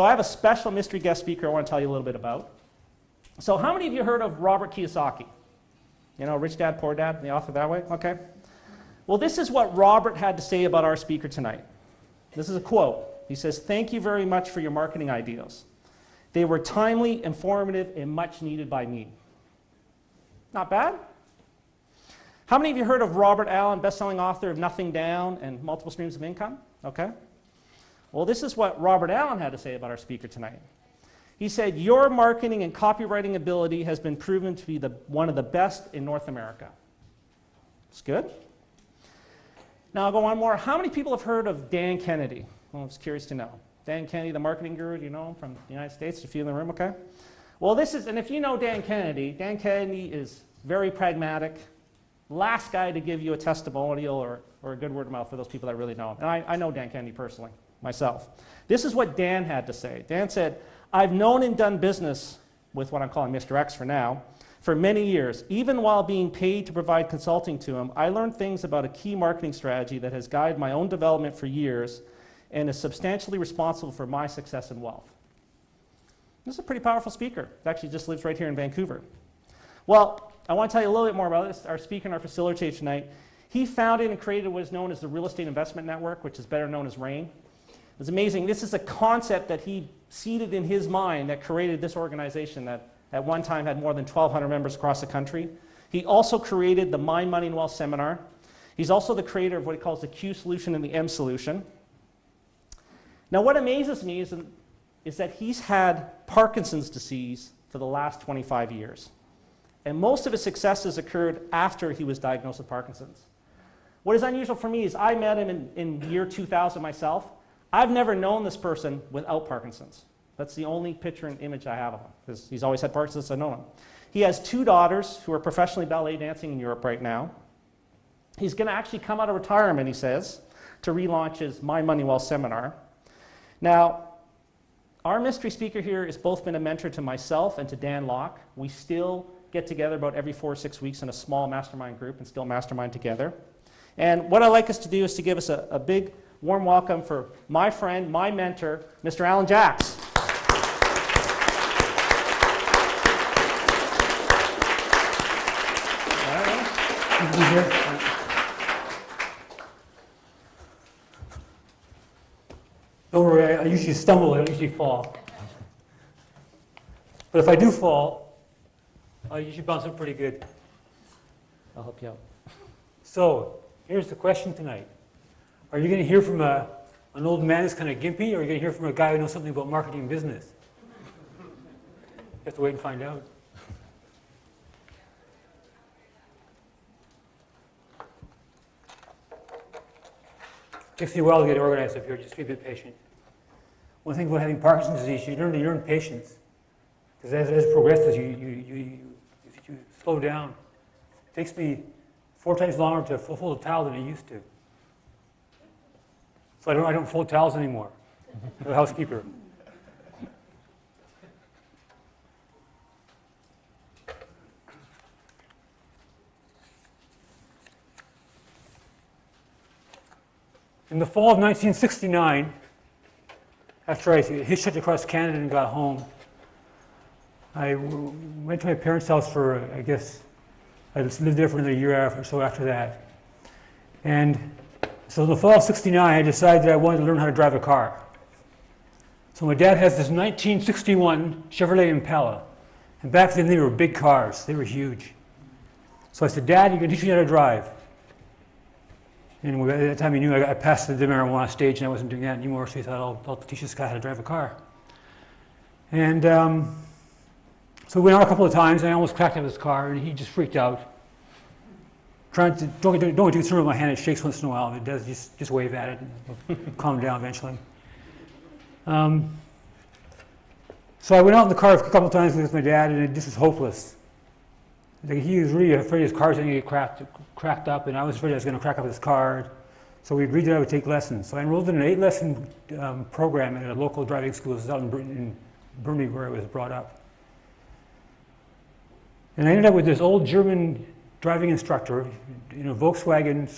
So I have a special mystery guest speaker I want to tell you a little bit about. So how many of you heard of Robert Kiyosaki? You know, Rich Dad, Poor Dad, the author that way? Okay. Well, this is what Robert had to say about our speaker tonight. This is a quote. He says, Thank you very much for your marketing ideas. They were timely, informative, and much needed by me. Not bad? How many of you heard of Robert Allen, best-selling author of Nothing Down and Multiple Streams of Income? Okay. Well, this is what Robert Allen had to say about our speaker tonight. He said, Your marketing and copywriting ability has been proven to be the, one of the best in North America. It's good. Now I'll go on more. How many people have heard of Dan Kennedy? Well, I was curious to know. Dan Kennedy, the marketing guru, you know him from the United States? A few in the room, okay? Well, this is, and if you know Dan Kennedy, Dan Kennedy is very pragmatic, last guy to give you a testimonial or, or a good word of mouth for those people that really know him. And I, I know Dan Kennedy personally, myself. This is what Dan had to say. Dan said, I've known and done business with what I'm calling Mr. X for now for many years. Even while being paid to provide consulting to him, I learned things about a key marketing strategy that has guided my own development for years and is substantially responsible for my success and wealth. This is a pretty powerful speaker. Actually just lives right here in Vancouver. Well, I want to tell you a little bit more about this. Our speaker and our facilitator tonight, he founded and created what is known as the Real Estate Investment Network, which is better known as REIN. It's amazing. This is a concept that he seeded in his mind that created this organization that at one time had more than 1,200 members across the country. He also created the Mind, Money, and Wealth Seminar. He's also the creator of what he calls the Q solution and the M solution. Now, what amazes me is, is that he's had Parkinson's disease for the last 25 years. And most of his successes occurred after he was diagnosed with Parkinson's. What is unusual for me is I met him in, in year 2000 myself. I've never known this person without Parkinson's. That's the only picture and image I have of him, because he's always had Parkinson's, I know him. He has two daughters who are professionally ballet dancing in Europe right now. He's going to actually come out of retirement, he says, to relaunch his My Money Well seminar. Now, our mystery speaker here has both been a mentor to myself and to Dan Lok. We still get together about every four or six weeks in a small mastermind group and still mastermind together. And what I'd like us to do is to give us a, a big warm welcome for my friend, my mentor, Mr. Alan Jacques. Don't worry, I usually stumble, I don't usually fall. But if I do fall, I usually bounce up pretty good. I'll help you out. So, here's the question tonight. Are you going to hear from a, an old man who's kind of gimpy, or are you going to hear from a guy who knows something about marketing business? You have to wait and find out. Takes you a while to get organized up here, just a bit patient. One thing about having Parkinson's disease, you learn to learn patience. Because as, as it progresses, you, you, you, you, you slow down. It takes me four times longer to fold a towel than it used to. So I don't, I don't fold towels anymore. I'm housekeeper. In the fall of 1969, after I hitchhiked across Canada and got home, I went to my parents' house for, I guess, I lived there for another year or so after that. And so in the fall of 69, I decided that I wanted to learn how to drive a car. So my dad has this 1961 Chevrolet Impala. And back then they were big cars, they were huge. So I said, Dad, you can teach me how to drive. And at that time he knew I, passed the marijuana stage and I wasn't doing that anymore, so he thought, I'll, I'll teach this guy how to drive a car. And um, so we went out a couple of times and I almost cracked up his car and he just freaked out. Trying to, don't, don't, don't do with my hand, it shakes once in a while. It does, just, just wave at it and calm down eventually. Um, so I went out in the car a couple times with my dad and it just was hopeless. Like he was really afraid his car was going to get cracked, cracked up, and I was afraid I was going to crack up his car. So we agreed that I would take lessons. So I enrolled in an eight-lesson um, program at a local driving school. Is out in, in Burnaby, where I was brought up. And I ended up with this old German driving instructor you know, Volkswagen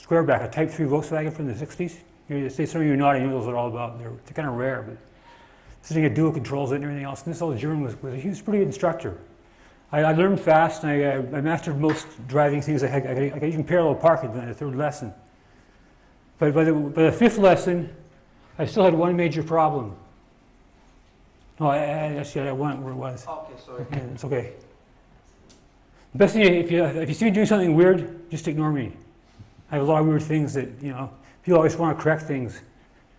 Squareback, a Type 3 Volkswagen from the 60s. You know, say some of you are not, I know those are all about. They're, they're kind of rare, but sitting at dual controls and everything else. And this old German was, was he was a pretty good instructor. I, I learned fast, and I, I, I mastered most driving things. I, had, I could even parallel park in the third lesson. But by the, by the fifth lesson, I still had one major problem. No, I, I, actually, I went where it was. Okay, sorry. Yeah, it's okay. Best thing, if you, if you see me doing something weird, just ignore me. I have a lot of weird things that, you know, people always want to correct things.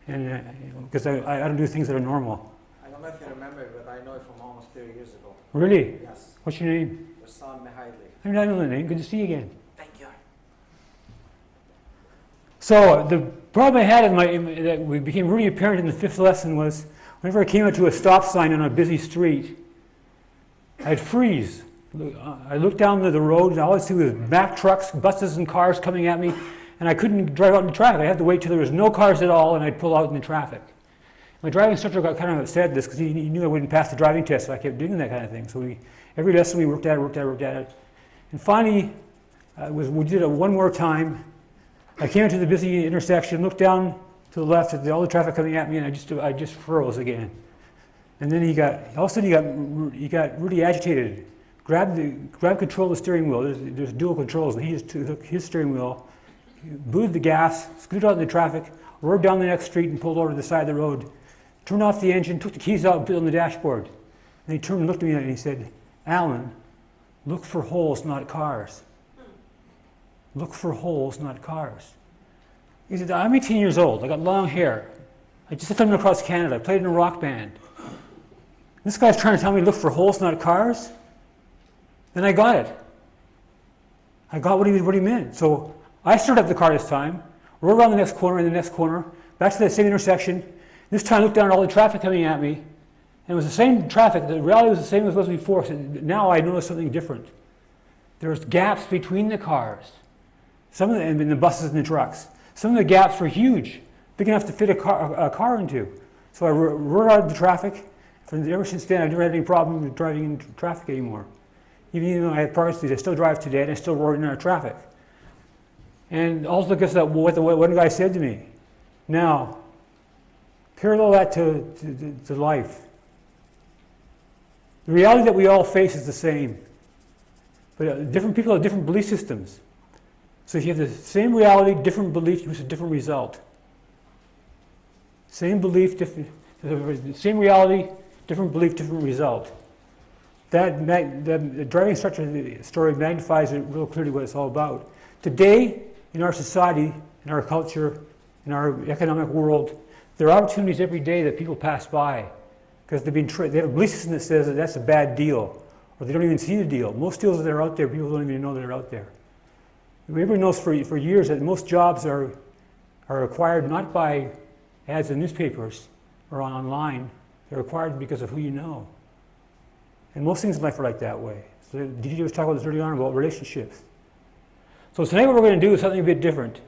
And, uh, because I, I don't do things that are normal. I don't know if you remember, but I know it from almost 30 years ago. Really? Yes, What's your name? Rasam Mihaili. I don't know the name. Good to see you again. Thank you. So the problem I had in my, in, that became really apparent in the fifth lesson was whenever I came up to a stop sign on a busy street, I'd freeze. I looked down the road and all I see was Mack trucks, buses, and cars coming at me, and I couldn't drive out in traffic. I had to wait till there was no cars at all, and I'd pull out in the traffic. My driving instructor got kind of upset this because he, knew I wouldn't pass the driving test if I kept doing that kind of thing. So we, every lesson we worked at it, worked at it, worked at it. And finally, uh, was, we did it one more time. I came into the busy intersection, looked down to the left at the, all the traffic coming at me, and I just, I just froze again. And then he got, all of a sudden he got, he got really agitated. Grabbed, the, grab control of the steering wheel. There's, there's dual controls, and he just took his steering wheel, booted the gas, scooted out in the traffic, roared down the next street, and pulled over to the side of the road. Turned off the engine, took the keys out, and put it on the dashboard. And he turned and looked at me and he said, Alan, look for holes, not cars. Look for holes, not cars. He said, I'm 18 years old. I got long hair. I just lived across Canada. I played in a rock band. This guy's trying to tell me to look for holes, not cars? Then I got it. I got what he, what he meant. So I started up the car this time, rode around the next corner and the next corner, back to that same intersection. This time I looked down at all the traffic coming at me, and it was the same traffic. The reality was the same as it was before. So now I noticed something different. There's gaps between the cars. Some of the, and the buses and the trucks. Some of the gaps were huge, big enough to fit a car, a car into. So I rode out of the traffic. From ever since then, I've never had any problem driving in traffic anymore. Even though I had Parkinson's, I still drive today, and I still roar in our traffic. And also because that what the one guy said to me. Now, parallel that to, to, to, life. The reality that we all face is the same, but uh, different people have different belief systems. So if you have the same reality, different belief, you have a different result. Same belief, different, same reality, different belief, different result. That, the, the driving instructor story magnifies it real clearly what it's all about. Today, in our society, in our culture, in our economic world, there are opportunities every day that people pass by because they've been they have a belief system that says that that's a bad deal, or they don't even see the deal. Most deals that are out there, people don't even know they're out there. Everybody knows for, for years that most jobs are, are acquired not by ads in newspapers or online, they're acquired because of who you know. And most things in life are like that way. So DJ was talking about this early on about relationships. So tonight what we're going to do is something a bit different.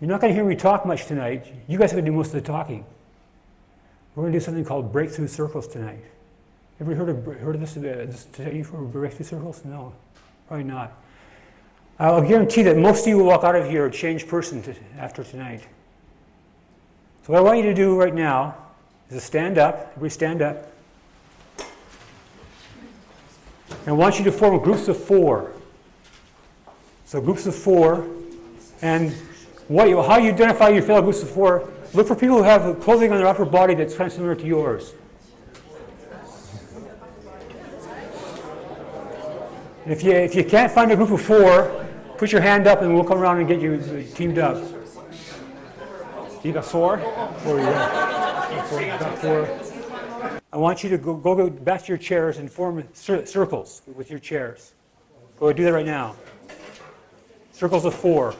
You're not going to hear me talk much tonight. You guys are going to do most of the talking. We're going to do something called breakthrough circles tonight. Ever heard of, heard of this, uh, this technique for breakthrough circles? No, probably not. I'll guarantee that most of you will walk out of here a changed person to, after tonight. So what I want you to do right now is to stand up. Everybody stand up. And I want you to form groups of four. So groups of four. And what you, how you identify your fellow groups of four, look for people who have clothing on their upper body that's kind of similar to yours. If you, if you can't find a group of four, put your hand up and we'll come around and get you teamed up. You got four? Four, yeah. Four, got four. I want you to go, go, go back to your chairs and form cir- circles with your chairs. Go ahead, do that right now. Circles of four.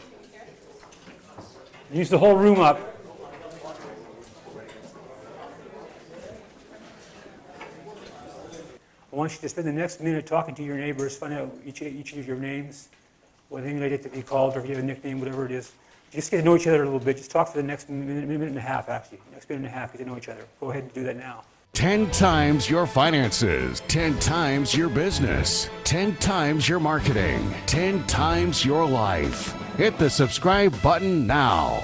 Use the whole room up. I want you to spend the next minute talking to your neighbors, find out each, each of your names, what name you'd like to be called, or if you have a nickname, whatever it is. Just get to know each other a little bit. Just talk for the next minute, minute and a half, actually. Next minute and a half, get to know each other. Go ahead and do that now. 10 times your finances, 10 times your business, 10 times your marketing, 10 times your life. Hit the subscribe button now.